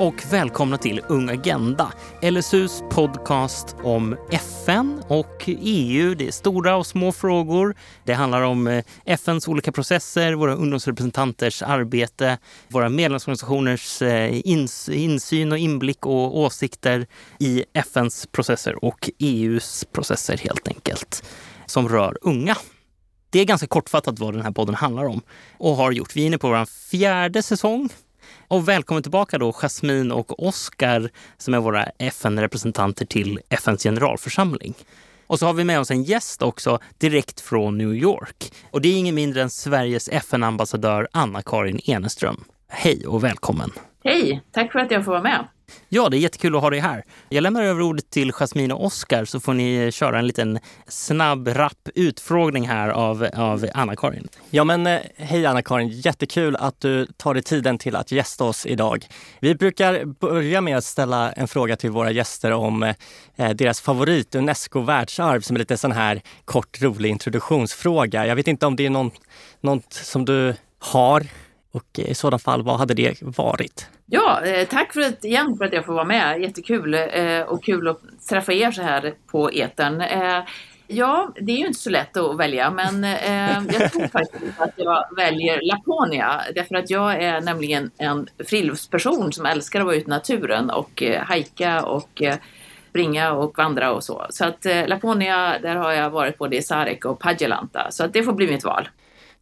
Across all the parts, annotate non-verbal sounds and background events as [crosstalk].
Och välkomna till Ung Agenda, LSUs podcast om FN och EU. Det är stora och små frågor. Det handlar om eh, FNs olika processer, våra ungdomsrepresentanters arbete, våra medlemsorganisationers eh, insyn och inblick och åsikter i FNs processer och EUs processer helt enkelt, som rör unga. Det är ganska kortfattat vad den här podden handlar om och har gjort. Vi är inne på vår fjärde säsong och välkommen tillbaka då Jasmin och Oskar som är våra FN-representanter till FNs generalförsamling. Och så har vi med oss en gäst också direkt från New York. Och det är ingen mindre än Sveriges FN-ambassadör Anna-Karin Eneström. Hej och välkommen! Hej! Tack för att jag får vara med. Ja, det är jättekul att ha dig här. Jag lämnar över ordet till Jasmine och Oskar så får ni köra en liten snabb, rapp utfrågning här av, av Anna-Karin. Ja, men eh, hej Anna-Karin! Jättekul att du tar dig tiden till att gästa oss idag. Vi brukar börja med att ställa en fråga till våra gäster om eh, deras favorit Unesco världsarv som är lite sån här kort, rolig introduktionsfråga. Jag vet inte om det är någon, något som du har och i sådana fall, vad hade det varit? Ja, eh, tack för att, igen för att jag får vara med. Jättekul eh, och kul att träffa er så här på etern. Eh, ja, det är ju inte så lätt att välja, men jag tror [laughs] faktiskt att jag väljer Laponia. Därför att jag är nämligen en friluftsperson som älskar att vara ute i naturen och hajka och springa och vandra och så. Så att Laponia, där har jag varit både i Sarek och Padjelanta. Så att det får bli mitt val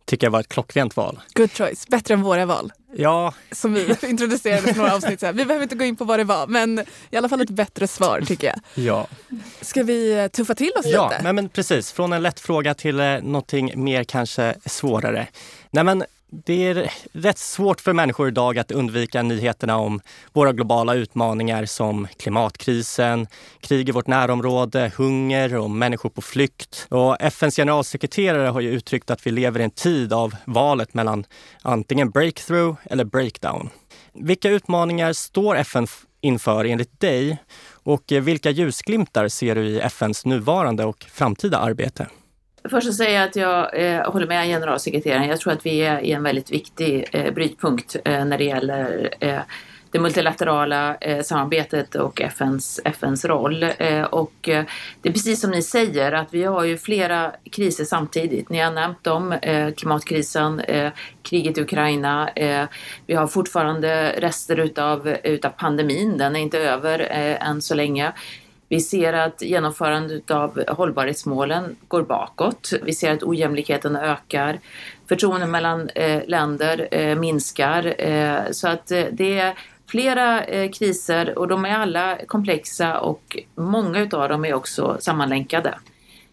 tycker jag var ett klockrent val. Good choice, bättre än våra val. Ja. Som vi [laughs] introducerade för några avsnitt sedan. Vi behöver inte gå in på vad det var, men i alla fall ett bättre svar tycker jag. Ja. Ska vi eh, tuffa till oss ja, lite? Ja, men precis. Från en lätt fråga till eh, någonting mer kanske svårare. Nej, men det är rätt svårt för människor idag att undvika nyheterna om våra globala utmaningar som klimatkrisen, krig i vårt närområde, hunger och människor på flykt. Och FNs generalsekreterare har ju uttryckt att vi lever i en tid av valet mellan antingen breakthrough eller breakdown. Vilka utmaningar står FN inför enligt dig och vilka ljusglimtar ser du i FNs nuvarande och framtida arbete? Först att säga att jag eh, håller med generalsekreteraren. Jag tror att vi är i en väldigt viktig eh, brytpunkt eh, när det gäller eh, det multilaterala eh, samarbetet och FNs, FNs roll. Eh, och eh, det är precis som ni säger att vi har ju flera kriser samtidigt. Ni har nämnt dem, eh, klimatkrisen, eh, kriget i Ukraina. Eh, vi har fortfarande rester utav, utav pandemin, den är inte över eh, än så länge. Vi ser att genomförandet av hållbarhetsmålen går bakåt. Vi ser att ojämlikheten ökar. Förtroendet mellan eh, länder eh, minskar. Eh, så att eh, det är flera eh, kriser och de är alla komplexa och många utav dem är också sammanlänkade.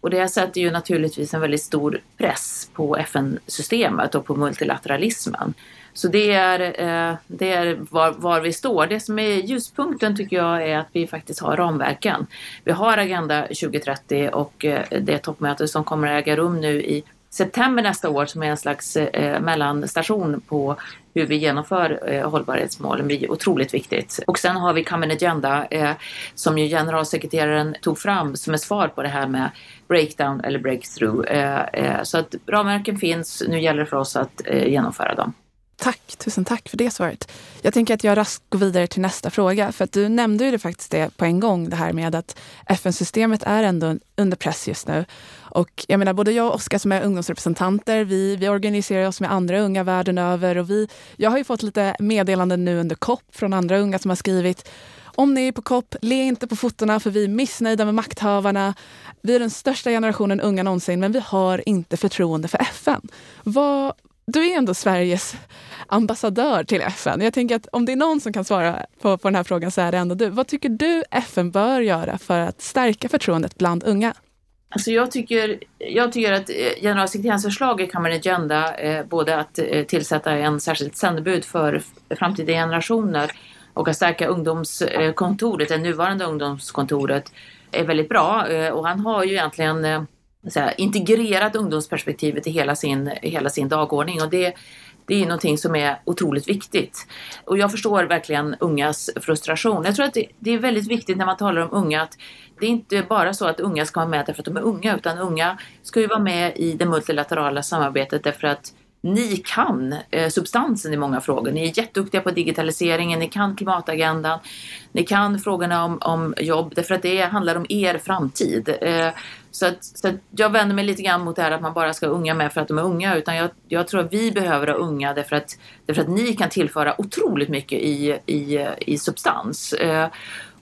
Och det sätter ju naturligtvis en väldigt stor press på FN-systemet och på multilateralismen. Så det är, eh, det är var, var, vi står. Det som är ljuspunkten tycker jag är att vi faktiskt har ramverken. Vi har Agenda 2030 och eh, det toppmöte som kommer att äga rum nu i september nästa år som är en slags eh, mellanstation på hur vi genomför eh, hållbarhetsmålen blir otroligt viktigt. Och sen har vi Common Agenda eh, som ju generalsekreteraren tog fram som ett svar på det här med breakdown eller breakthrough. Eh, eh, så att ramverken finns, nu gäller det för oss att eh, genomföra dem. Tack, tusen tack för det svaret. Jag tänker att jag raskt går vidare till nästa fråga. För att du nämnde ju det faktiskt det på en gång, det här med att FN-systemet är ändå under press just nu. Och jag menar, både jag och Oskar som är ungdomsrepresentanter, vi, vi organiserar oss med andra unga världen över. Och vi, jag har ju fått lite meddelanden nu under COP från andra unga som har skrivit om ni är på COP, le inte på fotona för vi är missnöjda med makthavarna. Vi är den största generationen unga någonsin men vi har inte förtroende för FN. Vad, du är ändå Sveriges ambassadör till FN. Jag tänker att om det är någon som kan svara på, på den här frågan så är det ändå du. Vad tycker du FN bör göra för att stärka förtroendet bland unga? Alltså jag, tycker, jag tycker att eh, generalsekreterarens förslag i Common Agenda, eh, både att eh, tillsätta en särskilt sändebud för framtida generationer och att stärka ungdomskontoret, eh, det nuvarande ungdomskontoret, är väldigt bra. Eh, och han har ju egentligen eh, här, integrerat ungdomsperspektivet i hela sin, hela sin dagordning. Och det, det är någonting som är otroligt viktigt. Och jag förstår verkligen ungas frustration. Jag tror att det, det, är väldigt viktigt när man talar om unga att det är inte bara så att unga ska vara med därför att de är unga, utan unga ska ju vara med i det multilaterala samarbetet därför att ni kan eh, substansen i många frågor. Ni är jätteduktiga på digitaliseringen, ni kan klimatagendan, ni kan frågorna om, om jobb, därför att det handlar om er framtid. Eh, så, att, så att jag vänder mig lite grann mot det här att man bara ska ha unga med för att de är unga, utan jag, jag tror att vi behöver ha unga därför att, därför att ni kan tillföra otroligt mycket i, i, i substans. Eh,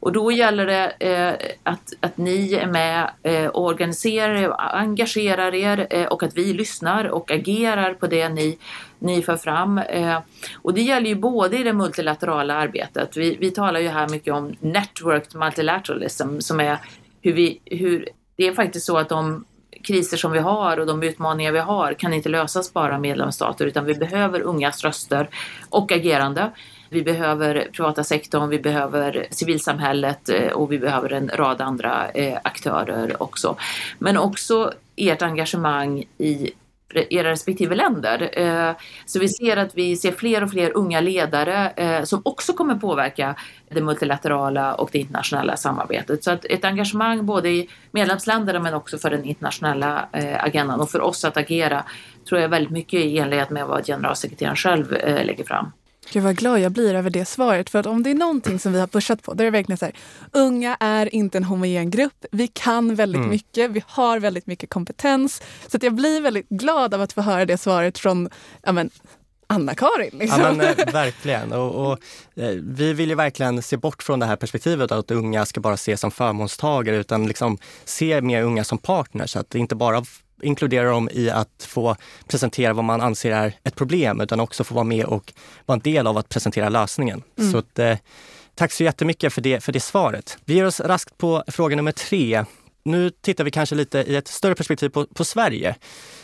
och då gäller det eh, att, att ni är med eh, och organiserar er, engagerar er eh, och att vi lyssnar och agerar på det ni, ni för fram. Eh, och det gäller ju både i det multilaterala arbetet. Vi, vi talar ju här mycket om networked multilateralism som är hur vi, hur, det är faktiskt så att de kriser som vi har och de utmaningar vi har kan inte lösas bara av medlemsstater utan vi behöver ungas röster och agerande. Vi behöver privata sektorn, vi behöver civilsamhället eh, och vi behöver en rad andra eh, aktörer också. Men också ert engagemang i era respektive länder. Eh, så vi ser att vi ser fler och fler unga ledare som också kommer påverka det multilaterala och det internationella samarbetet. Så att ett engagemang både i medlemsländerna men också för den internationella agendan och för oss att agera tror jag väldigt mycket i enlighet med vad generalsekreteraren själv lägger fram. Gud vad glad jag blir över det svaret. För att om det är någonting som vi har pushat på, då är det verkligen så här. Unga är inte en homogen grupp. Vi kan väldigt mm. mycket. Vi har väldigt mycket kompetens. Så att jag blir väldigt glad av att få höra det svaret från ja, men, Anna-Karin. Liksom. Ja, men, eh, [laughs] verkligen. Och, och eh, vi vill ju verkligen se bort från det här perspektivet att unga ska bara ses som förmånstagare utan liksom se mer unga som partners. Så att det inte bara inkludera dem i att få presentera vad man anser är ett problem, utan också få vara med och vara en del av att presentera lösningen. Mm. Så att, eh, tack så jättemycket för det, för det svaret. Vi ger oss raskt på fråga nummer tre. Nu tittar vi kanske lite i ett större perspektiv på, på Sverige.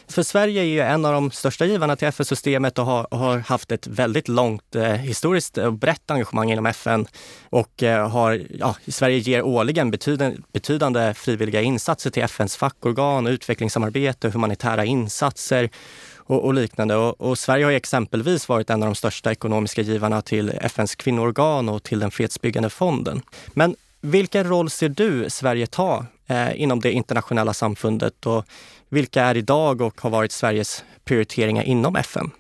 För Sverige är ju en av de största givarna till FN-systemet och har, har, haft ett väldigt långt eh, historiskt och brett engagemang inom FN. Och eh, har, ja, Sverige ger årligen betydande, betydande frivilliga insatser till FNs fackorgan, utvecklingssamarbete, humanitära insatser och, och liknande. Och, och, Sverige har exempelvis varit en av de största ekonomiska givarna till FNs kvinnoorgan och till den fredsbyggande fonden. Men vilken roll ser du Sverige ta eh, inom det internationella samfundet och vilka är idag och har varit Sveriges prioriteringar inom FN?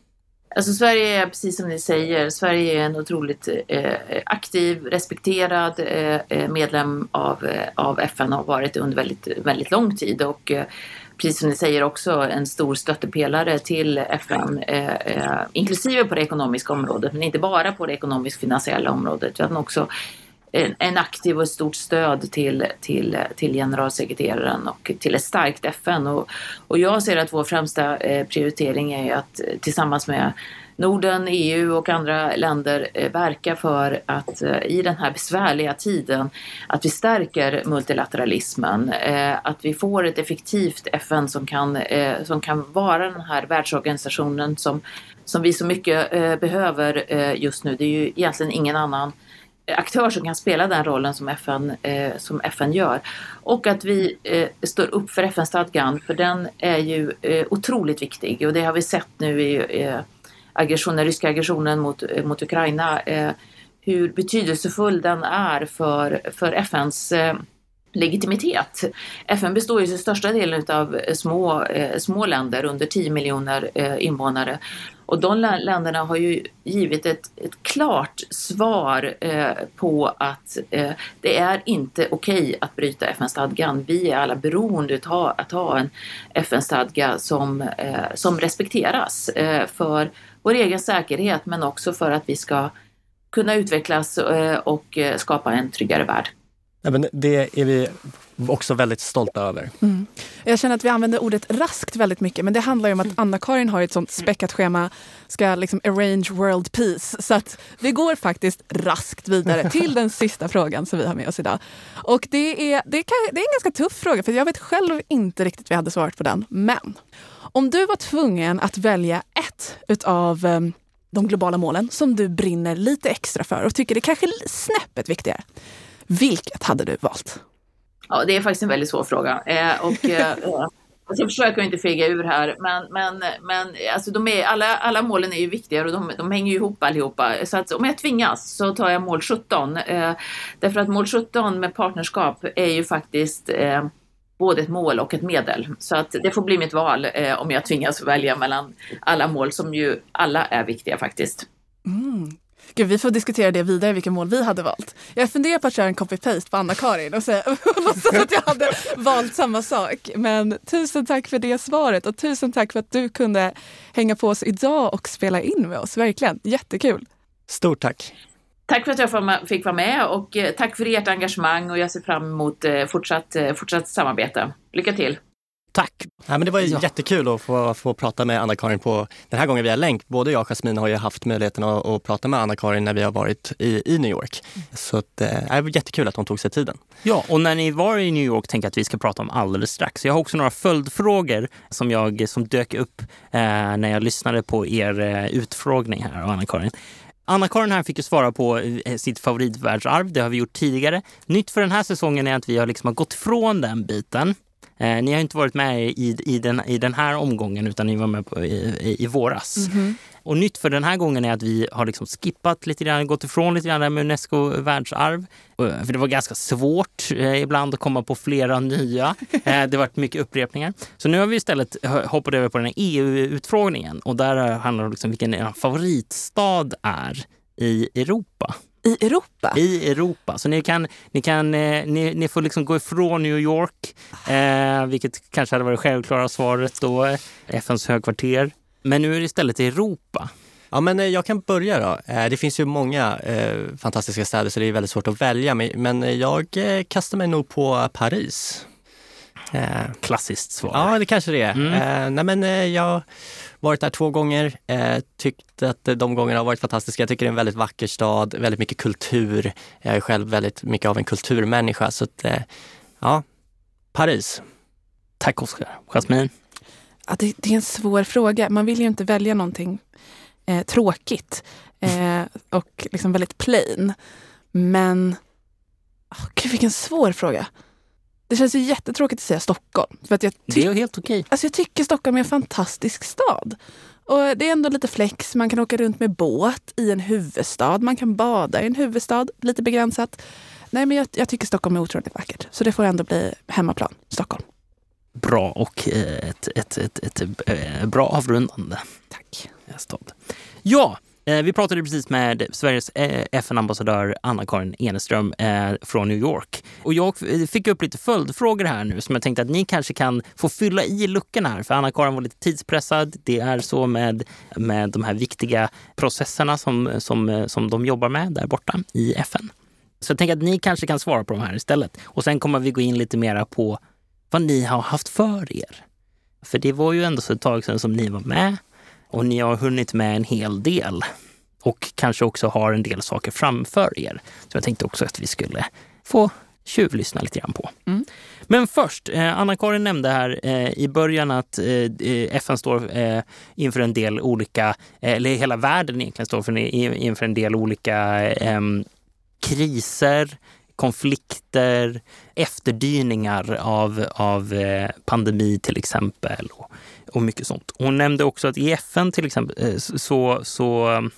Alltså Sverige är precis som ni säger, Sverige är en otroligt eh, aktiv, respekterad eh, eh medlem av, eh, av FN och har varit under väldigt, väldigt lång tid och eh, precis som ni säger också en stor stöttepelare till FN, eh, eh, inklusive på det ekonomiska området, men inte bara på det ekonomisk finansiella området utan också en aktiv och ett stort stöd till, till, till generalsekreteraren och till ett starkt FN. Och, och jag ser att vår främsta eh, prioritering är att eh, tillsammans med Norden, EU och andra länder verkar verka för att i den här besvärliga tiden att vi stärker multilateralismen, att vi får ett effektivt FN som kan, som kan vara den här världsorganisationen som, som vi så mycket behöver just nu. Det är ju egentligen ingen annan aktör som kan spela den rollen som FN, eh, som FN gör. Och att vi eh, står upp för FN-stadgan, för den är ju eh, otroligt viktig och det har vi sett nu i eh, aggression, den ryska aggressionen mot, eh, mot Ukraina, eh, hur betydelsefull den är för, för FNs eh, legitimitet. FN består ju till största delen av eh, små, eh, små länder, under 10 miljoner eh, invånare. Och de länderna har ju givit ett, ett klart svar eh, på att eh, det är inte okej okay att bryta FN-stadgan. Vi är alla beroende av att ha en FN-stadga som, eh, som respekteras eh, för vår egen säkerhet men också för att vi ska kunna utvecklas eh, och eh, skapa en tryggare värld. Ja, men det är vi också väldigt stolta över. Mm. Jag känner att vi använder ordet raskt väldigt mycket men det handlar ju om att Anna-Karin har ett sånt späckat schema, ska liksom arrange world peace. Så att vi går faktiskt raskt vidare [laughs] till den sista frågan som vi har med oss idag. Och det är, det, är, det är en ganska tuff fråga för jag vet själv inte riktigt vad jag hade svarat på den. Men om du var tvungen att välja ett utav um, de globala målen som du brinner lite extra för och tycker det kanske är snäppet viktigare. Vilket hade du valt? Ja, det är faktiskt en väldigt svår fråga. Eh, och, eh, [laughs] jag försöker inte fega ur här, men, men, men alltså de är, alla, alla målen är ju viktiga och de, de hänger ihop allihopa. Så att om jag tvingas så tar jag mål 17. Eh, därför att mål 17 med partnerskap är ju faktiskt eh, både ett mål och ett medel. Så att det får bli mitt val eh, om jag tvingas välja mellan alla mål som ju alla är viktiga faktiskt. Mm. Gud, vi får diskutera det vidare, vilka mål vi hade valt. Jag funderar på att köra en copy-paste på Anna-Karin och säga [laughs] låtsas att jag hade valt samma sak. Men tusen tack för det svaret och tusen tack för att du kunde hänga på oss idag och spela in med oss. Verkligen jättekul. Stort tack. Tack för att jag fick vara med och eh, tack för ert engagemang och jag ser fram emot eh, fortsatt, eh, fortsatt samarbete. Lycka till! Tack! Ja, men det var ja. jättekul att få, få prata med Anna-Karin på den här gången via länk. Både jag och Jasmin har ju haft möjligheten att, att prata med Anna-Karin när vi har varit i, i New York. Så att, det var jättekul att hon tog sig tiden. Ja, och när ni var i New York tänker jag att vi ska prata om alldeles strax. Jag har också några följdfrågor som, jag, som dök upp eh, när jag lyssnade på er eh, utfrågning här av Anna-Karin. Anna-Karin här fick ju svara på eh, sitt favoritvärldsarv. Det har vi gjort tidigare. Nytt för den här säsongen är att vi har liksom gått från den biten. Eh, ni har inte varit med i, i, den, i den här omgången utan ni var med på, i, i, våras. Mm -hmm. Och nytt för den här gången är att vi har liksom skippat lite grann, gått ifrån lite grann med Unesco världsarv. Eh, för det var ganska svårt eh, ibland att komma på flera nya. [laughs] Eh, det varit mycket upprepningar. Så nu har vi istället hoppat över på den här EU-utfrågningen och där handlar det om liksom vilken er favoritstad är i Europa. I Europa? I Europa. Så ni, kan, ni, kan, eh, ni, ni får liksom gå ifrån New York, eh, vilket kanske hade varit självklara svaret då, eh, FNs högkvarter. Men nu är det istället Europa. Ja, men eh, jag kan börja då. Det finns ju många eh, fantastiska städer så det är väldigt svårt att välja. Men jag kastar mig nog på Paris. Eh, Klassiskt svar. Ja, det kanske det är. Mm. Eh, nej, men, eh, jag varit där två gånger. Eh, tyckt att de gångerna har varit fantastiska. Jag tycker det är en väldigt vacker stad, väldigt mycket kultur. Jag är själv väldigt mycket av en kulturmänniska. Så att, eh, ja, Paris. Tack Oskar. Jasmin? Ja, det, det, är en svår fråga. Man vill ju inte välja någonting eh, tråkigt eh, och liksom väldigt plain. Men, oh, gud vilken svår fråga. Det känns ju jättetråkigt att säga Stockholm. För att jag det är helt okej. Alltså jag tycker Stockholm är en fantastisk stad. Och det är ändå lite flex. Man kan åka runt med båt i en huvudstad. Man kan bada i en huvudstad, lite begränsat. Nej, men jag, jag tycker Stockholm är otroligt vackert. Så det får ändå bli hemmaplan, Stockholm. Bra och eh, ett, ett, ett, ett, ett eh, bra avrundande. Tack. Stad. Ja, Eh, Eh, vi pratade precis med Sveriges eh, FN-ambassadör Anna-Karin Eneström eh, från New York. Och jag fick upp lite följdfrågor här nu som jag tänkte att ni kanske kan få fylla i luckorna här. För Anna-Karin var lite tidspressad. Det är så med, med de här viktiga processerna som, som, som de jobbar med där borta i FN. Så jag tänker att ni kanske kan svara på de här istället. Och sen kommer vi gå in lite mera på vad ni har haft för er. För det var ju ändå så ett tag sedan som ni var med och ni har hunnit med en hel del och kanske också har en del saker framför er. Så jag tänkte också att vi skulle få tjuvlyssna lite grann på. Mm. Men först, eh, Anna-Karin nämnde här eh, i början att eh, FN står inför en del olika, eller hela världen egentligen står för, inför en del olika kriser, konflikter, efterdyningar av, av pandemi till exempel. Och, och mycket sånt. Hon nämnde också att i FN till exempel eh, så, så um,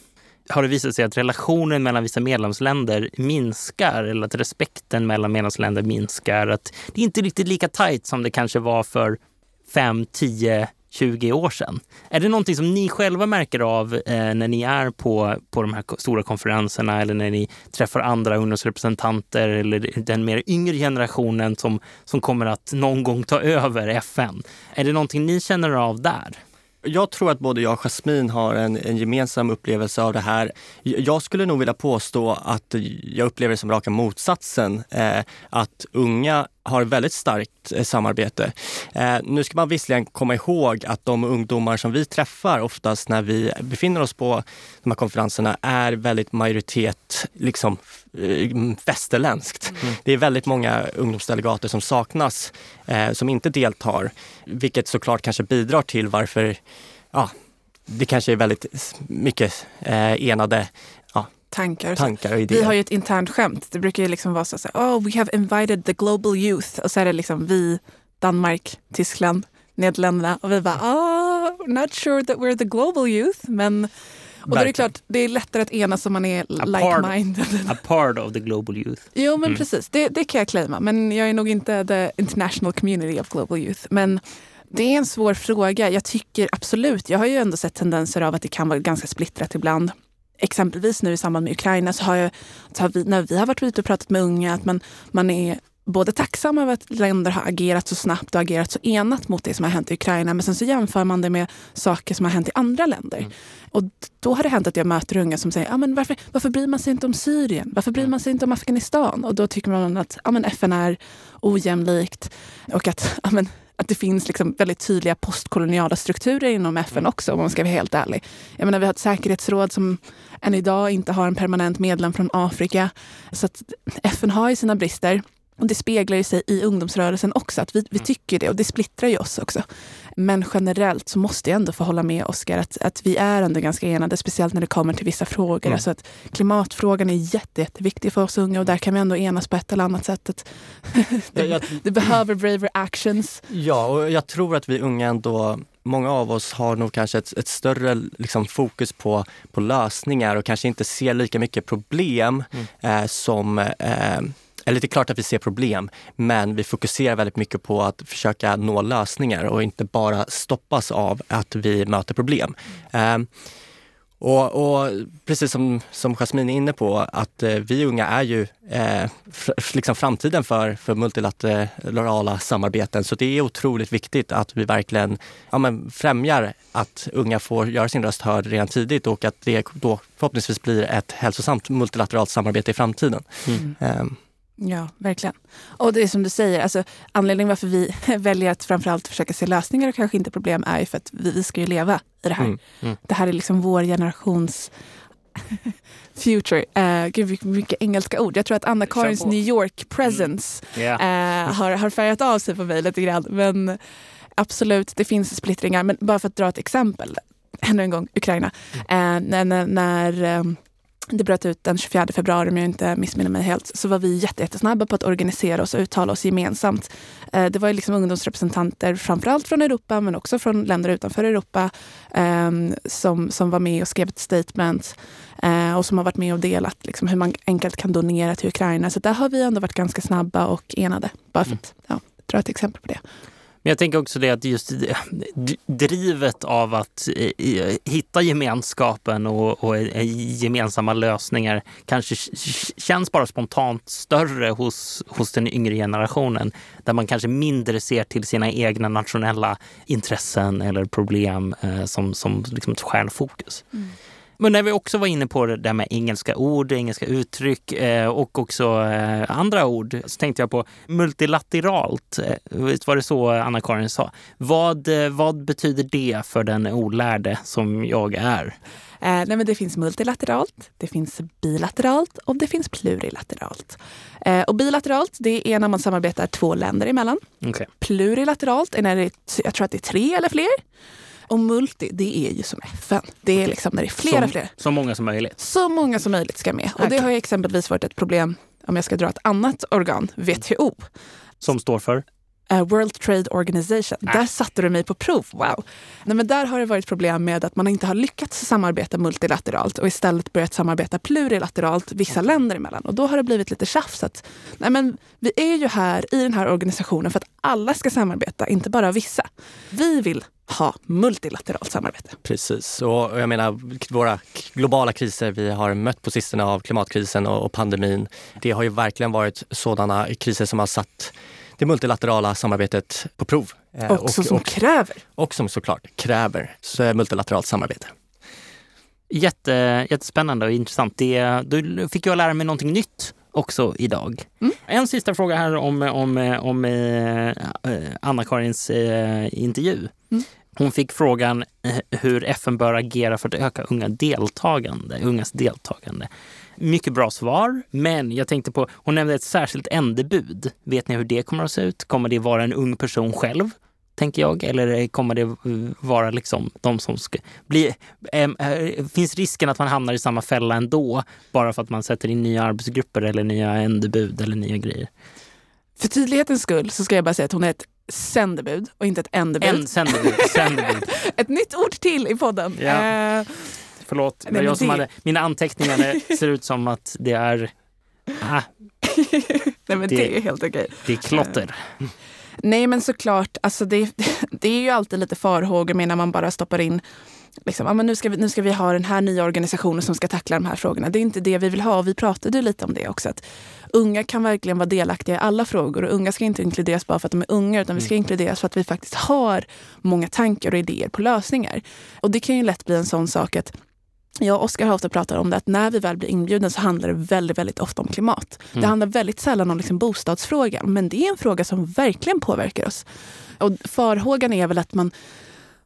har det visat sig att relationen mellan vissa medlemsländer minskar eller att respekten mellan medlemsländer minskar. Att det är inte riktigt lika tajt som det kanske var för 5, 10, 20 år sedan. Är det någonting som ni själva märker av eh, när ni är på, på de här stora konferenserna eller när ni träffar andra ungdomsrepresentanter eller den mer yngre generationen som, som kommer att någon gång ta över FN? Är det någonting ni känner av där? Jag tror att både jag och Jasmin har en, en, gemensam upplevelse av det här. Jag skulle nog vilja påstå att jag upplever det som raka motsatsen. Eh, att unga har väldigt starkt eh, samarbete. Eh, nu ska man visserligen komma ihåg att de ungdomar som vi träffar oftast när vi befinner oss på de här konferenserna är väldigt majoritet liksom eh, västerländskt. Mm. Det är väldigt många ungdomsdelegater som saknas, eh, som inte deltar, vilket såklart kanske bidrar till varför ja, det kanske är väldigt mycket eh, enade tankar. tankar och idéer. Vi har ju ett internt skämt. Det brukar ju liksom vara så här, oh we have invited the global youth. Och så är det liksom vi, Danmark, Tyskland, Nederländerna. Och vi bara, oh, not sure that we're the global youth. Men Och då är det klart, det är lättare att enas om man är like-minded. A part of the global youth. Jo, men mm. precis. Det, det kan jag claima. Men jag är nog inte the international community of global youth. Men det är en svår fråga. Jag tycker absolut, jag har ju ändå sett tendenser av att det kan vara ganska splittrat ibland. Exempelvis nu i samband med Ukraina så har, jag, så har vi, när vi har varit ute och pratat med unga, att man, man är både tacksam över att länder har agerat så snabbt och agerat så enat mot det som har hänt i Ukraina. Men sen så jämför man det med saker som har hänt i andra länder. Mm. Och då har det hänt att jag möter unga som säger, ah, men varför, varför bryr man sig inte om Syrien? Varför bryr man sig inte om Afghanistan? Och då tycker man att ah, men FN är ojämlikt och att [laughs] ah, men, att det finns liksom väldigt tydliga postkoloniala strukturer inom FN mm. också om man ska vara helt ärlig. Jag menar, vi har ett säkerhetsråd som än idag inte har en permanent medlem från Afrika. Så att FN har ju sina brister. Och det speglar sig i ungdomsrörelsen också, att vi, vi mm. tycker det och det splittrar ju oss också. Men generellt så måste jag ändå få hålla med Oskar att, att vi är ändå ganska enade, speciellt när det kommer till vissa frågor. Mm. Alltså att klimatfrågan är jätte, jätteviktig för oss unga och där kan vi ändå enas på ett eller annat sätt. Att [laughs] det, jag, det behöver braver actions. Ja, och jag tror att vi unga ändå många av oss har nog kanske ett, ett större liksom, fokus på, på lösningar och kanske inte ser lika mycket problem mm. eh, som eh, eller det är klart att vi ser problem, men vi fokuserar väldigt mycket på att försöka nå lösningar och inte bara stoppas av att vi möter problem. Mm. och, och, precis som, som Jasmine är inne på, att eh, vi unga är ju eh, liksom framtiden för, för multilaterala samarbeten. Så det är otroligt viktigt att vi verkligen ja, men främjar att unga får göra sin röst hörd redan tidigt och att det då förhoppningsvis blir ett hälsosamt multilateralt samarbete i framtiden. Mm. Eh, Ja, verkligen. Och det är som du säger, alltså, anledningen varför vi [laughs] väljer att framförallt försöka se lösningar och kanske inte problem är ju för att vi, vi ska ju leva i det här. Mm, mm. Det här är liksom vår generations [laughs] future. Uh, gud, mycket engelska ord. Jag tror att Anna-Karins New York presence mm. yeah. uh, har, har färgat av sig på mig lite grann. Men absolut, det finns splittringar. Men bara för att dra ett exempel, [laughs] ännu en gång, Ukraina. Uh, när, när, när um, det bröt ut den 24 februari om jag inte missminner mig helt, så var vi jättesnabba på att organisera oss och uttala oss gemensamt. Eh, det var liksom ungdomsrepresentanter, framförallt från Europa men också från länder utanför Europa, ehm, som, som var med och skrev ett statement eh, och som har varit med och delat liksom hur man enkelt kan donera till Ukraina. Så där har vi ändå varit ganska snabba och enade. Bara för att ja, dra ett exempel på det. Men jag tänker också det att just drivet av att hitta gemenskapen och, och eh, gemensamma lösningar kanske känns bara spontant större hos, hos den yngre generationen. Där man kanske mindre ser till sina egna nationella intressen eller problem eh, som, som liksom ett stjärnfokus. Mm. Men när vi också var inne på det där med engelska ord, engelska uttryck eh, och också eh, andra ord så tänkte jag på multilateralt. Eh, visst var det så Anna-Karin sa? Vad, vad betyder det för den olärde som jag är? Eh, nej men det finns multilateralt, det finns bilateralt och det finns plurilateralt. Eh, och bilateralt det är när man samarbetar två länder emellan. Okay. Plurilateralt är när det, jag tror att det är tre eller fler. Och multi, det är ju som FN. Det är okay. liksom när det är flera, som, flera. Så många som möjligt? Så många som möjligt ska med. Och det har ju exempelvis varit ett problem om jag ska dra ett annat organ, WTO. Som står för? Uh, World Trade Organization. Äh. Där satte du mig på prov. Wow! Nej, men där har det varit problem med att man inte har lyckats samarbeta multilateralt och istället börjat samarbeta plurilateralt vissa länder emellan. Och då har det blivit lite tjafs. Att, nej, men vi är ju här i den här organisationen för att alla ska samarbeta, inte bara vissa. Vi vill ha multilateralt samarbete. Precis, och jag menar våra globala kriser vi har mött på sistone av klimatkrisen och pandemin. Det har ju verkligen varit sådana kriser som har satt det multilaterala samarbetet på prov. Eh, och, och som och, kräver. Och som såklart kräver så multilateralt samarbete. Jätte, jättespännande och intressant. Det, då fick jag lära mig någonting nytt också idag. Mm. En sista fråga här om, om, om eh, Anna-Karins eh, intervju. Mm. Hon fick frågan eh, hur FN bör agera för att öka unga deltagande, ungas deltagande. Mycket bra svar, men jag tänkte på, hon nämnde ett särskilt ändebud. Vet ni hur det kommer att se ut? Kommer det vara en ung person själv? Tänker jag, eller kommer det vara liksom de som ska bli... Äh, finns risken att man hamnar i samma fälla ändå bara för att man sätter in nya arbetsgrupper eller nya ändebud eller nya grejer? För tydlighetens skull så ska jag bara säga att hon är ett sändebud och inte ett ändebud. En sändebud. sändebud. [laughs] ett nytt ord till i podden. Ja. Uh, Förlåt, var men jag som det- hade, mina anteckningar ser ut som att det är, ah, [laughs] Nej, men det, Det- är helt okej. det är klotter. Nej, men såklart, alltså det, [laughs] det är ju alltid lite farhågor med när man bara stoppar in Liksom, ja, men nu, ska vi, nu ska vi ha den här nya organisationen som ska tackla de här frågorna. Det är inte det vi vill ha. Vi pratade ju lite om det också. Att unga kan verkligen vara delaktiga i alla frågor. Och unga ska inte inkluderas bara för att de är unga, utan vi ska inkluderas för att vi faktiskt har många tankar och idéer på lösningar. Och det kan ju lätt bli en sån sak att jag och Oskar har ofta pratat om det, att när vi väl blir inbjudna så handlar det väldigt, väldigt ofta om klimat. Det handlar väldigt sällan om liksom bostadsfrågan, men det är en fråga som verkligen påverkar oss. Och farhågan är väl att man,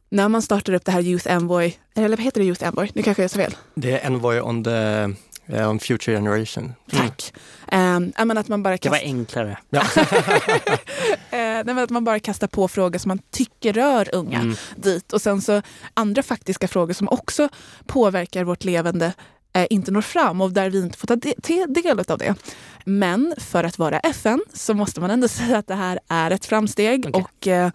när man startar upp det här Youth Envoy, eller vad heter det Youth Envoy? Nu kanske jag sa fel. Det är Envoy on the eh, on future generation. Tack. Mm. Um, att man bara Det var enklare. [laughs] [laughs] nej, att man bara kastar på frågor som man tycker rör unga Mm. dit. Och sen så andra faktiska frågor som också påverkar vårt levande eh, inte når fram och där vi inte får ta del av det. Men för att vara FN så måste man ändå [laughs] säga att det här är ett framsteg Okej. och eh,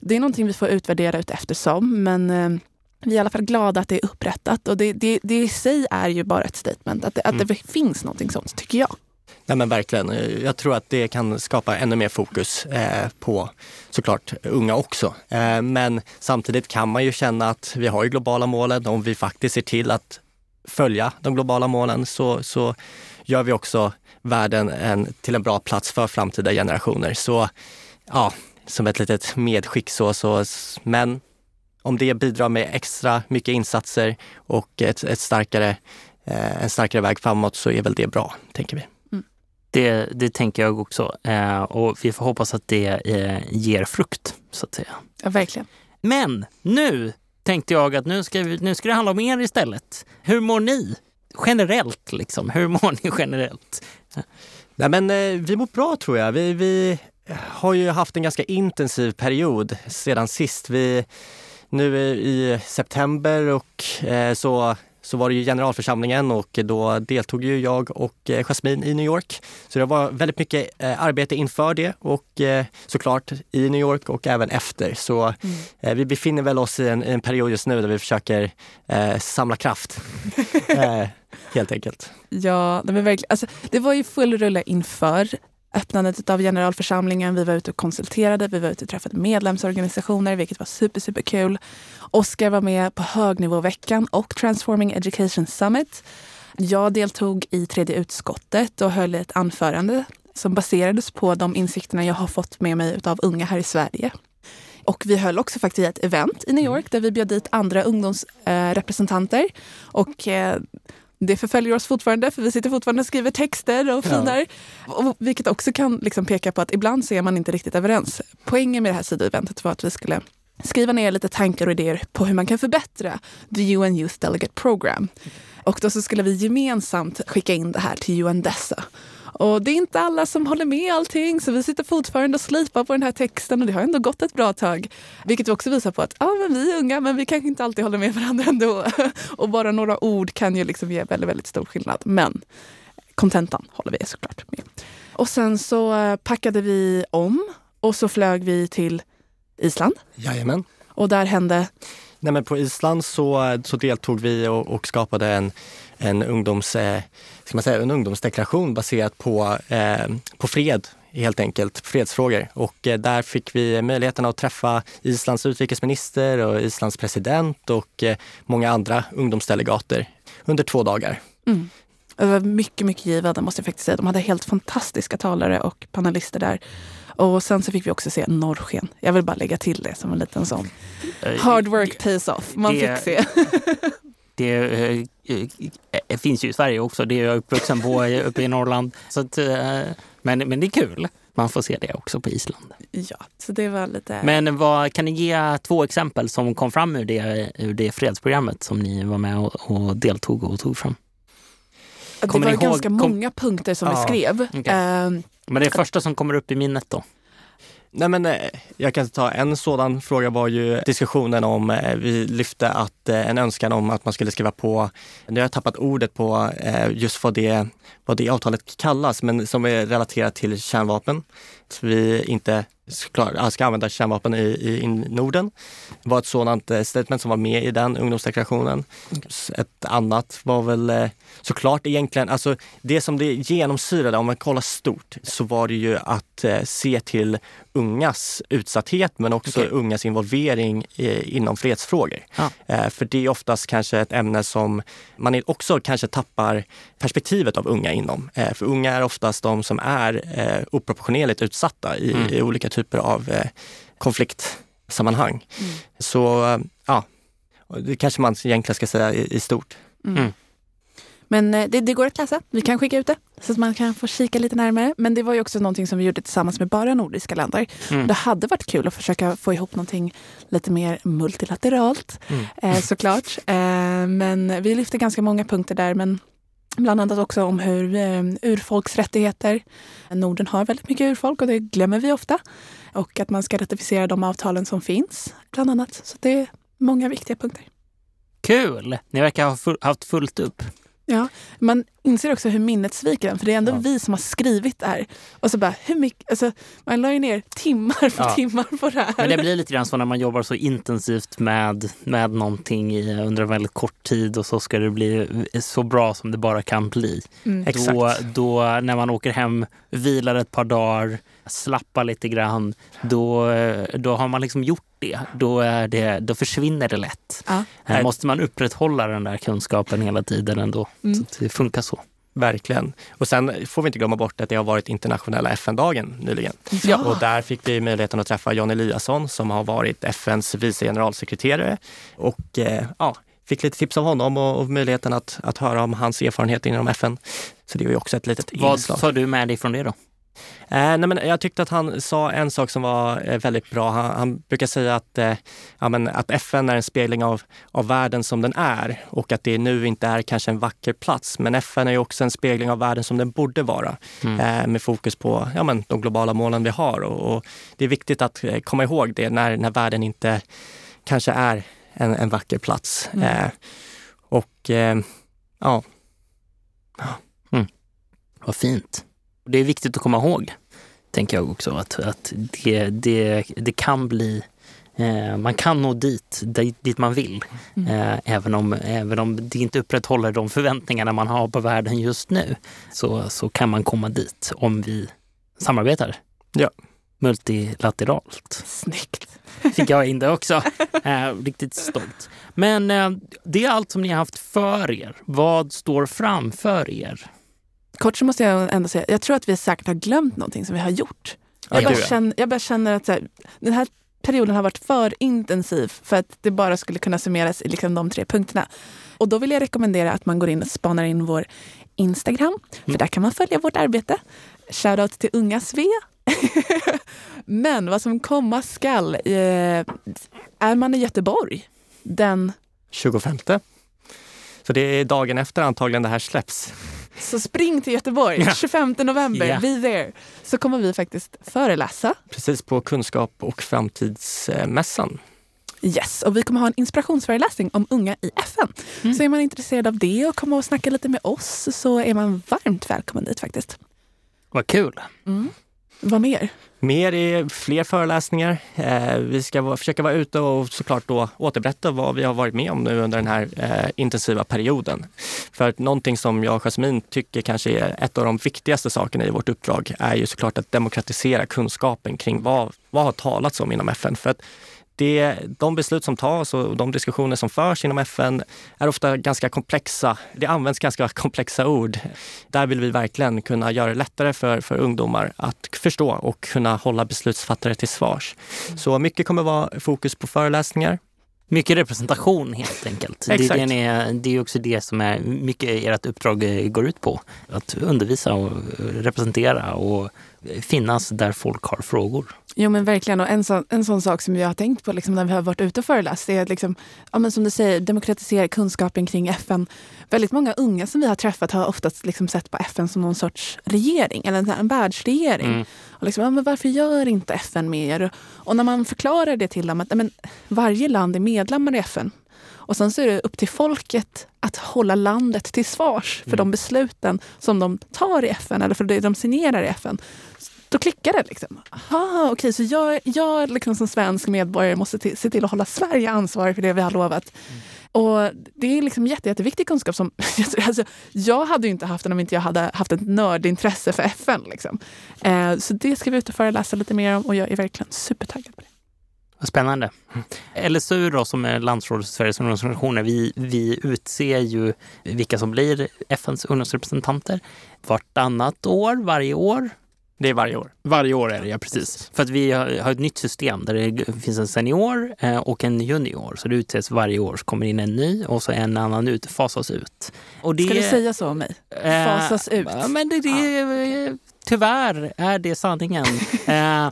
det är någonting vi får utvärdera ut eftersom. Men eh, vi är i alla fall glada att det är upprättat och det, det, det i sig är ju bara ett statement. Att det, att det finns någonting sånt, tycker jag. Nej men verkligen. Jag tror att det kan skapa ännu mer fokus eh, på såklart unga också. Eh, men samtidigt kan man ju känna att vi har ju globala målen. Om vi faktiskt ser till att följa de globala målen så, så gör vi också världen en, till en bra plats för framtida generationer. Så ja, som ett litet medskick så, så men om det bidrar med extra mycket insatser och ett, ett starkare, eh, en starkare väg framåt så är väl det bra, tänker vi. Det, det tänker jag också. Eh, och vi får hoppas att det eh, ger frukt, så att säga. Ja, verkligen. Men nu tänkte jag att nu ska, vi, nu ska det handla om er istället. Hur mår ni? Generellt, liksom. Hur mår ni generellt? Nej men eh, vi mår bra tror jag. Vi, vi har ju haft en ganska intensiv period sedan sist. Vi, nu i september och eh, så, så var det ju generalförsamlingen och då deltog ju jag och eh, Jasmine i New York. Så det var väldigt mycket eh, arbete inför det och eh, såklart i New York och även efter. Så eh, vi befinner väl oss i en, i en period just nu där vi försöker eh, samla kraft. [laughs] eh, helt enkelt. Ja, var verkligen, alltså, det var ju full rulle inför öppnandet av generalförsamlingen. Vi var ute och konsulterade, vi var ute och träffade medlemsorganisationer, vilket var super, super kul. Oskar var med på högnivåveckan och Transforming Education Summit. Jag deltog i tredje utskottet och höll ett anförande som baserades på de insikterna jag har fått med mig av unga här i Sverige. Och vi höll också faktiskt ett event i New York där vi bjöd dit andra ungdomsrepresentanter. och eh, det förföljer oss fortfarande för vi sitter fortfarande och skriver texter och finar. Och, vilket också kan liksom peka på att ibland så är man inte riktigt överens. Poängen med det här sidoeventet var att vi skulle skriva ner lite tankar och idéer på hur man kan förbättra the UN Youth Delegate Program. Och då så skulle vi gemensamt skicka in det här till UNDESA. Och det är inte alla som håller med allting så vi sitter fortfarande och slipar på den här texten och det har ändå gått ett bra tag. Vilket också visar på att ja, men vi är unga men vi kanske inte alltid håller med varandra ändå. [laughs] Och bara några ord kan ju liksom ge väldigt, väldigt stor skillnad. Men kontentan håller vi såklart med. Och sen så eh, packade vi om och så flög vi till Island. Jajamän. Och där hände Nej, men på Island så, så deltog vi och, och skapade en, en, ungdoms, eh, ska man säga, en ungdomsdeklaration baserat på, eh, på fred, helt enkelt, fredsfrågor. Och eh, där fick vi möjligheten att träffa Islands utrikesminister och Islands president och eh, många andra ungdomsdelegater under två dagar. Mm. Det var mycket, mycket givande måste jag faktiskt säga. De hade helt fantastiska talare och panelister där. Och sen så fick vi också se norrsken. Jag vill bara lägga till det som en liten sån. Eh, Hard work pays off. Man det- fick se. [laughs] Det eh, eh, finns ju i Sverige också. Det är jag uppvuxen på eh, uppe i Norrland. Så att, eh, men, men det är kul. Man får se det också på Island. Ja, så det var lite... Men vad, kan ni ge två exempel som kom fram ur det, ur det fredsprogrammet som ni var med och, och deltog och tog fram? det kommer var ni ihåg- ganska kom- många punkter som vi Ja, skrev. okej. Ehm, Men det är första som kommer upp i minnet då? Nej, men, eh, jag kan ta en sådan fråga var ju diskussionen om, eh, vi lyfte att eh, en önskan om att man skulle skriva på, nu har jag tappat ordet på just vad det, vad det avtalet kallas, men som är relaterat till kärnvapen. Att vi inte såklart, ska använda kärnvapen i, i, Norden. Det var ett sådant eh, statement som var med i den ungdomsdeklarationen. Ett annat var väl eh, såklart egentligen, alltså det som det genomsyrade, om man kollar stort, så var det ju att eh, se till ungas utsatthet men också okay. ungas involvering i, inom fredsfrågor. Ah. För det är oftast kanske ett ämne som man också kanske tappar perspektivet av unga inom. För unga är oftast de som är oproportionerligt utsatta i, mm. i olika typer av eh, konfliktsammanhang. Mm. Så eh, ja, det kanske man egentligen ska säga i, i stort. Mm. mm. Men eh, det, det, går att läsa. Vi kan skicka ut det så att man kan få kika lite närmare. Men det var ju också någonting som vi gjorde tillsammans med bara nordiska länder. Mm. Det hade varit kul att försöka få ihop någonting lite mer multilateralt mm. eh, såklart. Eh, men vi lyfte ganska många punkter där. Men Bland annat också om hur eh, urfolks rättigheter. Norden har väldigt mycket urfolk och det glömmer vi ofta. Och att man ska ratificera de avtalen som finns, bland annat. Så det är många viktiga punkter. Kul! Ni verkar ha haft fullt upp. Ja, man inser också hur minnet sviker en, för det är ändå ja. vi som har skrivit det här. Och så bara, hur mycket, alltså, man la ju ner timmar för ja. timmar på det här. Men det blir lite grann så när man jobbar så intensivt med, med någonting i, under en väldigt kort tid och så ska det bli så bra som det bara kan bli. Mm. Då, då när man åker hem, vilar ett par dagar, slappar lite grann, då, då har man liksom gjort det. Då, är det, då försvinner det lätt. Ja. Här måste man upprätthålla den där kunskapen hela tiden ändå. Mm. Så det funkar så. Verkligen. Och sen får vi inte glömma bort att det har varit internationella FN-dagen nyligen. Ja. Och där fick vi möjligheten att träffa Jan Eliasson som har varit FNs vice generalsekreterare. Och eh, ja, fick lite tips av honom och, och, möjligheten att, att höra om hans erfarenheter inom FN. Så det var ju också ett litet Vad inslag. Vad tar du med dig från det då? Eh, nej men jag tyckte att han sa en sak som var eh, väldigt bra. Han, han brukar säga att, eh, ja men, att FN är en spegling av, av världen som den är och att det nu inte är kanske en vacker plats. Men FN är ju också en spegling av världen som den borde vara mm. eh, med fokus på ja men, de globala målen vi har. Och, och, det är viktigt att eh, komma ihåg det när, när världen inte kanske är en, en vacker plats. Mm. Eh, och ja. Mm. Vad fint. Det är viktigt att komma ihåg, tänker jag också, att, att det, det, det kan bli eh, man kan nå dit, dit man vill, mm. eh, även, om, även om det inte upprätthåller de förväntningarna man har på världen just nu. Så, så kan man komma dit om vi samarbetar. Ja. Multilateralt. Snyggt! Fick jag in det [laughs] också. Eh, riktigt stolt. Men eh, det är allt som ni har haft för er. Vad står framför er? Kort så måste jag ändå säga, jag tror att vi säkert har glömt någonting som vi har gjort. Jag, bara, känner, jag bara känner att här, den här perioden har varit för intensiv för att det bara skulle kunna summeras i liksom de tre punkterna. Och då vill jag rekommendera att man går in och spanar in vår Instagram, för mm. där kan man följa vårt arbete. Shoutout till Unga Sve. [laughs] Men vad som komma skall, eh, är man i Göteborg den 25. Så det är dagen efter antagligen det här släpps. Så spring till Göteborg, yeah. 25 november, yeah. be there. Så kommer vi faktiskt föreläsa. Precis, på Kunskap och framtidsmässan. Yes, och vi kommer ha en inspirationsföreläsning om unga i FN. Mm. Så är man intresserad av det och kommer och snacka lite med oss så är man varmt välkommen dit faktiskt. Vad kul! Mm. Vad mer? Mer är fler föreläsningar. Eh, vi ska försöka vara ute och såklart då återberätta vad vi har varit med om nu under den här eh, intensiva perioden. För någonting som jag och Jasmin tycker kanske är ett av de viktigaste sakerna i vårt uppdrag är ju såklart att demokratisera kunskapen kring vad, vad har talats om inom FN. För att det, de beslut som tas och de diskussioner som förs inom FN är ofta ganska komplexa. Det används ganska komplexa ord. Där vill vi verkligen kunna göra det lättare för, för ungdomar att förstå och kunna hålla beslutsfattare till svars. Så mycket kommer vara fokus på föreläsningar. Mycket representation helt enkelt. det, är, är, det är också det som är mycket ert uppdrag går ut på. Att undervisa och representera och finnas där folk har frågor. Jo men verkligen. Och en, sån, en sån sak som jag har tänkt på liksom, när vi har varit ute och föreläst är att liksom, ja, men som du säger, demokratisera kunskapen kring FN. Väldigt många unga som vi har träffat har oftast liksom sett på FN som någon sorts regering eller en, en världsregering. Mm. Och liksom, ja, men varför gör inte FN mer? Och när man förklarar det till dem att men, varje land är medlemmar i FN. Och sen så är det upp till folket att hålla landet till svars för mm. de besluten som de tar i FN eller för det de signerar i FN då klickar det. Liksom. Aha, okay, så jag, jag liksom som svensk medborgare måste till, se till att hålla Sverige ansvarig för det vi har lovat. Mm. Och Det är liksom jätte, jätteviktig kunskap. Som, [laughs] alltså, jag hade inte haft den om inte jag hade haft ett nördintresse för FN. Liksom. Eh, så det ska vi ut och föreläsa lite mer om och jag är verkligen supertaggad på det. Spännande. LSU då, som är Landsrådet för Sveriges ungdomsorganisationer, vi, vi utser ju vilka som blir FNs ungdomsrepresentanter vartannat år, varje år. Det är varje år. Varje år är det, ja precis. För att vi har, ett nytt system där det finns en senior eh, och en junior. Så det utses varje år, så kommer in en ny och så en annan ut, fasas ut. Och det, Ska du säga så om mig? Eh, fasas ut? Ja, men det, det, tyvärr är det sanningen. [laughs] eh,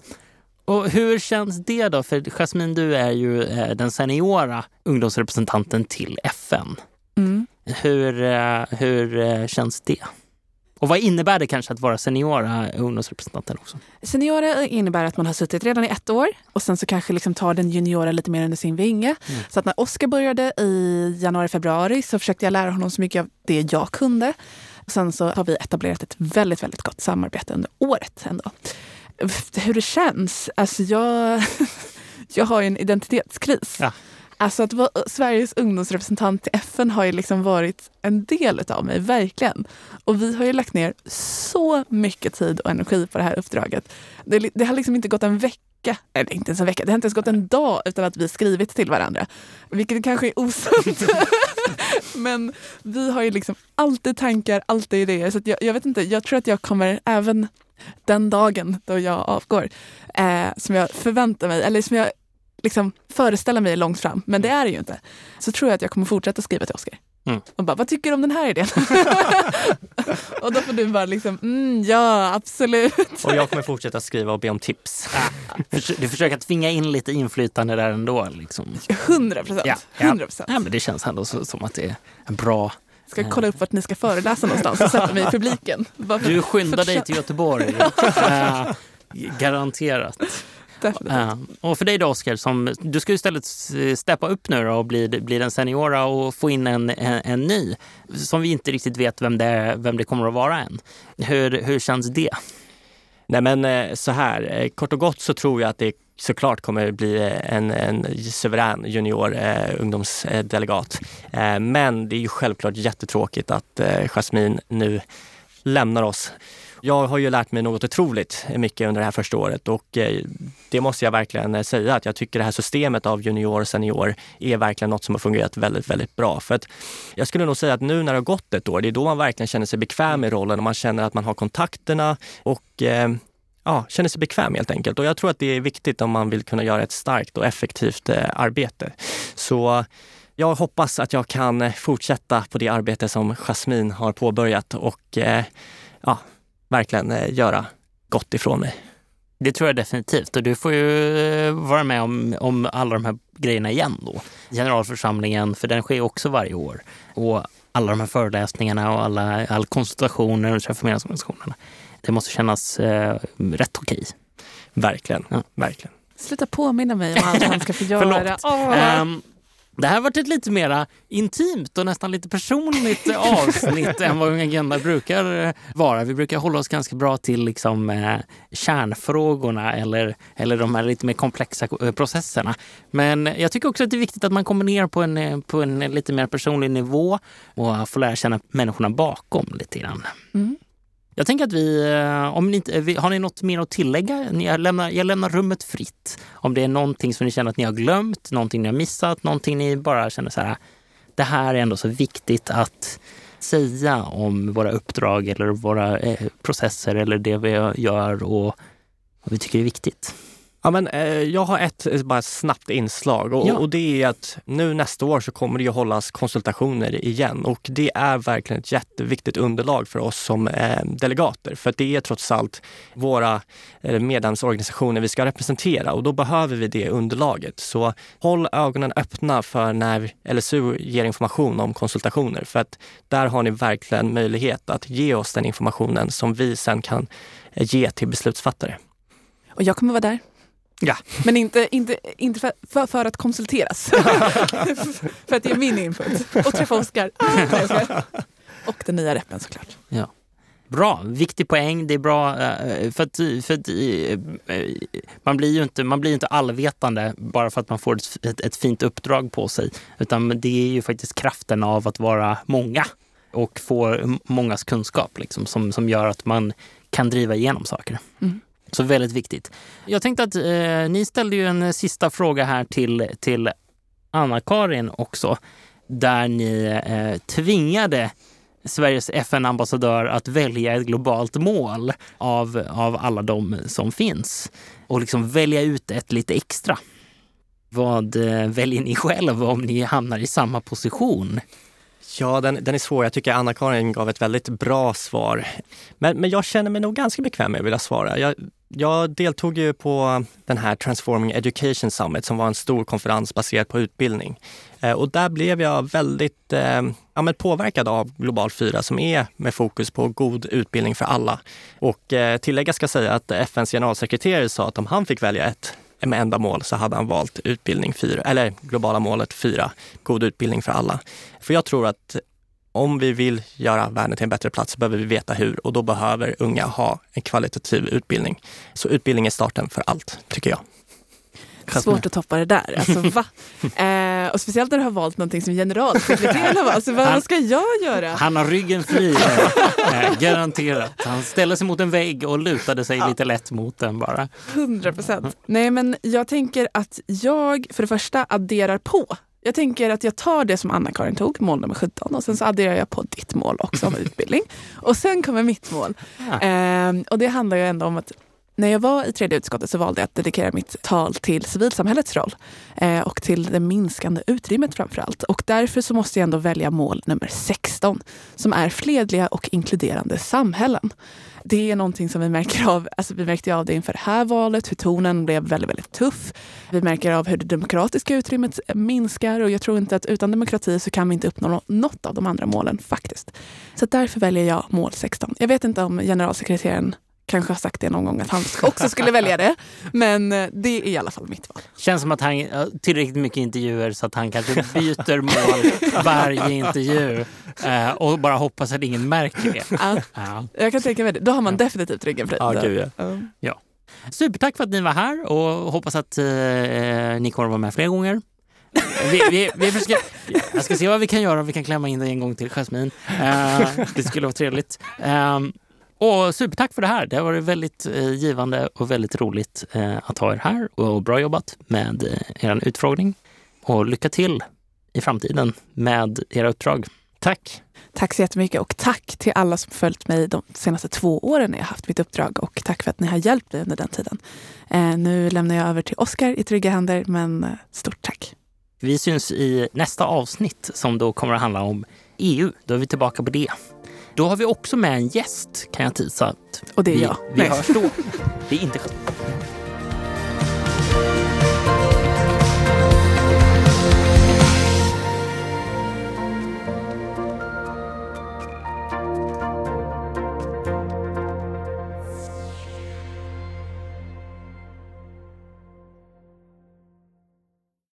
och hur känns det då? För Jasmin, du är ju eh, den seniora ungdomsrepresentanten till FN. Mm. Hur, eh, hur eh, känns det? Och vad innebär det kanske att vara seniora ungdomsrepresentanten också? Seniora innebär att man har suttit redan i ett år och sen så kanske liksom tar den juniora lite mer under sin vinge. Mm. Så att när Oskar började i januari, februari så försökte jag lära honom så mycket av det jag kunde. Sen så har vi etablerat ett väldigt, väldigt gott samarbete under året ändå. Hur det känns? Alltså jag, [laughs] jag har ju en identitetskris. Ja. Alltså att vara Sveriges ungdomsrepresentant till FN har ju liksom varit en del av mig, verkligen. Och vi har ju lagt ner så mycket tid och energi på det här uppdraget. Det, det har liksom inte gått en vecka, eller inte ens en vecka, det har inte ens gått en dag utan att vi skrivit till varandra. Vilket kanske är osunt. [laughs] Men vi har ju liksom alltid tankar, alltid idéer. Så jag, jag, vet inte, jag tror att jag kommer även den dagen då jag avgår, eh, som jag förväntar mig, eller som jag liksom föreställa mig långt fram, men det är det ju inte. Så tror jag att jag kommer fortsätta skriva till Oskar. Mm. Och bara, vad tycker du om den här idén? [laughs] och då får du bara liksom, mm, ja absolut. och jag kommer fortsätta skriva och be om tips. du försöker tvinga in lite inflytande där ändå? Liksom. 100 procent. Ja, ja. ja, men det känns ändå som att det är en bra ska kolla upp vart ni ska föreläsa någonstans och sätta mig i publiken. Du skyndar dig till Göteborg. uh, [laughs] garanterat. Uh, och för dig då Oskar, du ska istället steppa upp nu och bli, bli den seniora och få in en, en, en, ny som vi inte riktigt vet vem det, vem det kommer att vara än. Hur, hur känns det? Nej men eh, så här, eh, kort och gott så tror jag att det såklart kommer bli eh, en, en suverän junior eh, ungdomsdelegat. Eh, men det är ju självklart jättetråkigt att eh, Jasmine nu lämnar oss. Jag har ju lärt mig något otroligt mycket under det här första året och eh, det måste jag verkligen eh, säga att jag tycker det här systemet av junior och senior är verkligen något som har fungerat väldigt, väldigt bra. För att jag skulle nog säga att nu när det har gått ett år, det är då man verkligen känner sig bekväm i rollen och man känner att man har kontakterna och eh, ja, känner sig bekväm helt enkelt. Och jag tror att det är viktigt om man vill kunna göra ett starkt och effektivt arbete. Så jag hoppas att jag kan fortsätta på det arbete som Jasmin har påbörjat och ja, verkligen eh, göra gott ifrån mig. Det tror jag definitivt. Och du får ju eh, vara med om, om alla de här grejerna igen då. Generalförsamlingen, för den sker också varje år. Och alla de här föreläsningarna och alla, all konsultationer och träffa medlemsorganisationerna. Det måste kännas eh, rätt okej. Verkligen, ja. verkligen. Sluta påminna mig om allt han ska få [laughs] göra. Förlåt. Oh. Um, det här har varit ett lite mer intimt och nästan lite personligt [laughs] avsnitt än vad Unga Agenda brukar eh, vara. Vi brukar hålla oss ganska bra till liksom, eh, kärnfrågorna eller, eller de här lite mer komplexa eh, processerna. Men jag tycker också att det är viktigt att man kommer ner på en, eh, på en lite mer personlig nivå och får lära känna människorna bakom lite grann. Mm. Jag tänker att vi, eh, om ni inte, eh, har ni något mer att tillägga? Jag lämnar, jag lämnar rummet fritt. Om det är någonting som ni känner att ni har glömt, någonting ni har missat, någonting ni bara känner så här, det här är ändå så viktigt att säga om våra uppdrag eller våra eh, processer eller det vi gör och vad vi tycker är viktigt. Ja, men, eh, jag har ett eh, bara snabbt inslag och, ja. och, det är att nu nästa år så kommer det ju hållas konsultationer igen och det är verkligen ett jätteviktigt underlag för oss som eh, delegater. För det är trots allt våra eh, medlemsorganisationer vi ska representera och då behöver vi det underlaget. Så håll ögonen öppna för när LSU ger information om konsultationer för att där har ni verkligen möjlighet att ge oss den informationen som vi sen kan eh, ge till beslutsfattare. Och jag kommer vara där. Ja. Men inte, inte, inte för, för, för att konsulteras. [laughs] för att ge min input. Och träffa Oskar. [laughs] och den nya reppen såklart. Ja. Bra, viktig poäng. Det är bra eh, för att, för att eh, man blir ju inte, man blir inte allvetande bara för att man får ett, ett, ett fint uppdrag på sig. Utan det är ju faktiskt kraften av att vara många och få mångas kunskap liksom, som, som gör att man kan driva igenom saker. Mm. Så väldigt viktigt. Jag tänkte att eh, ni ställde ju en eh, sista fråga här till, till Anna-Karin också. Där ni eh, tvingade Sveriges FN-ambassadör att välja ett globalt mål av, av alla de som finns och liksom välja ut ett lite extra. Vad eh, väljer ni själv om ni hamnar i samma position? Ja, den, den är svår. Jag tycker Anna-Karin gav ett väldigt bra svar. Men, men jag känner mig nog ganska bekväm med att vilja svara. Jag, jag deltog ju på den här Transforming Education Summit som var en stor konferens baserad på utbildning. Eh, och där blev jag väldigt eh, ja, påverkad av Global 4 som är med fokus på god utbildning för alla. Och eh, tillägga ska säga att FNs generalsekreterare sa att om han fick välja ett med enda mål så hade han valt utbildning 4, eller globala målet 4, god utbildning för alla. För jag tror att om vi vill göra världen till en bättre plats så behöver vi veta hur och då behöver unga ha en kvalitativ utbildning. Så utbildning är starten för allt, tycker jag. Svårt att toppa det där. Alltså, va? [laughs] Eh, och speciellt när du har valt någonting som valt. Alltså, vad ska jag göra? Han har ryggen fri, [laughs] eh, garanterat. Han ställer sig mot en vägg och lutade sig ja. lite lätt mot den bara. 100 procent. Nej, men jag tänker att jag för det första adderar på jag tänker att jag tar det som Anna-Karin tog, mål nummer 17, och sen så adderar jag på ditt mål också om utbildning. [laughs] Och sen kommer mitt mål. Ja. Eh, och det handlar ju ändå om att när jag var i tredje utskottet så valde jag att dedikera mitt tal till civilsamhällets roll eh, och till det minskande utrymmet framför allt. Och därför så måste jag ändå välja mål nummer 16 som är fredliga och inkluderande samhällen. Det är någonting som vi märker av, alltså vi märkte av det inför det här valet, hur tonen blev väldigt, väldigt tuff. Vi märker av hur det demokratiska utrymmet minskar och jag tror inte att utan demokrati så kan vi inte uppnå något av de andra målen faktiskt. Så därför väljer jag mål 16. Jag vet inte om generalsekreteraren kanske har sagt det någon gång att han också skulle välja det. Men eh, det är i alla fall mitt val. Känns som att han har tillräckligt mycket intervjuer så att han kanske byter mål varje intervju eh, och bara hoppas att ingen märker det. Ja. Ja. Jag kan tänka mig det. Då har man definitivt ryggen fri. Ja, gud, ja. Ja. Supertack för att ni var här och hoppas att eh, ni kommer att vara med fler gånger. Vi, vi, vi försöker, jag ska se vad vi kan göra om vi kan klämma in dig en gång till, Jasmin. Uh, det skulle vara trevligt. Um, och supertack för det här. Det har varit väldigt eh, givande och väldigt roligt eh, att ha er här och bra jobbat med eh, er utfrågning. Och lycka till i framtiden med era uppdrag. Tack! Tack så jättemycket och tack till alla som följt mig de senaste två åren när jag haft mitt uppdrag och tack för att ni har hjälpt mig under den tiden. Nu lämnar jag över till Oskar i trygga händer, men stort tack. Vi syns i nästa avsnitt som då kommer att handla om EU. Då är vi tillbaka på det. Då har vi också med en gäst kan jag tisa. Och det är vi, jag. Vi hörs då. Det är inte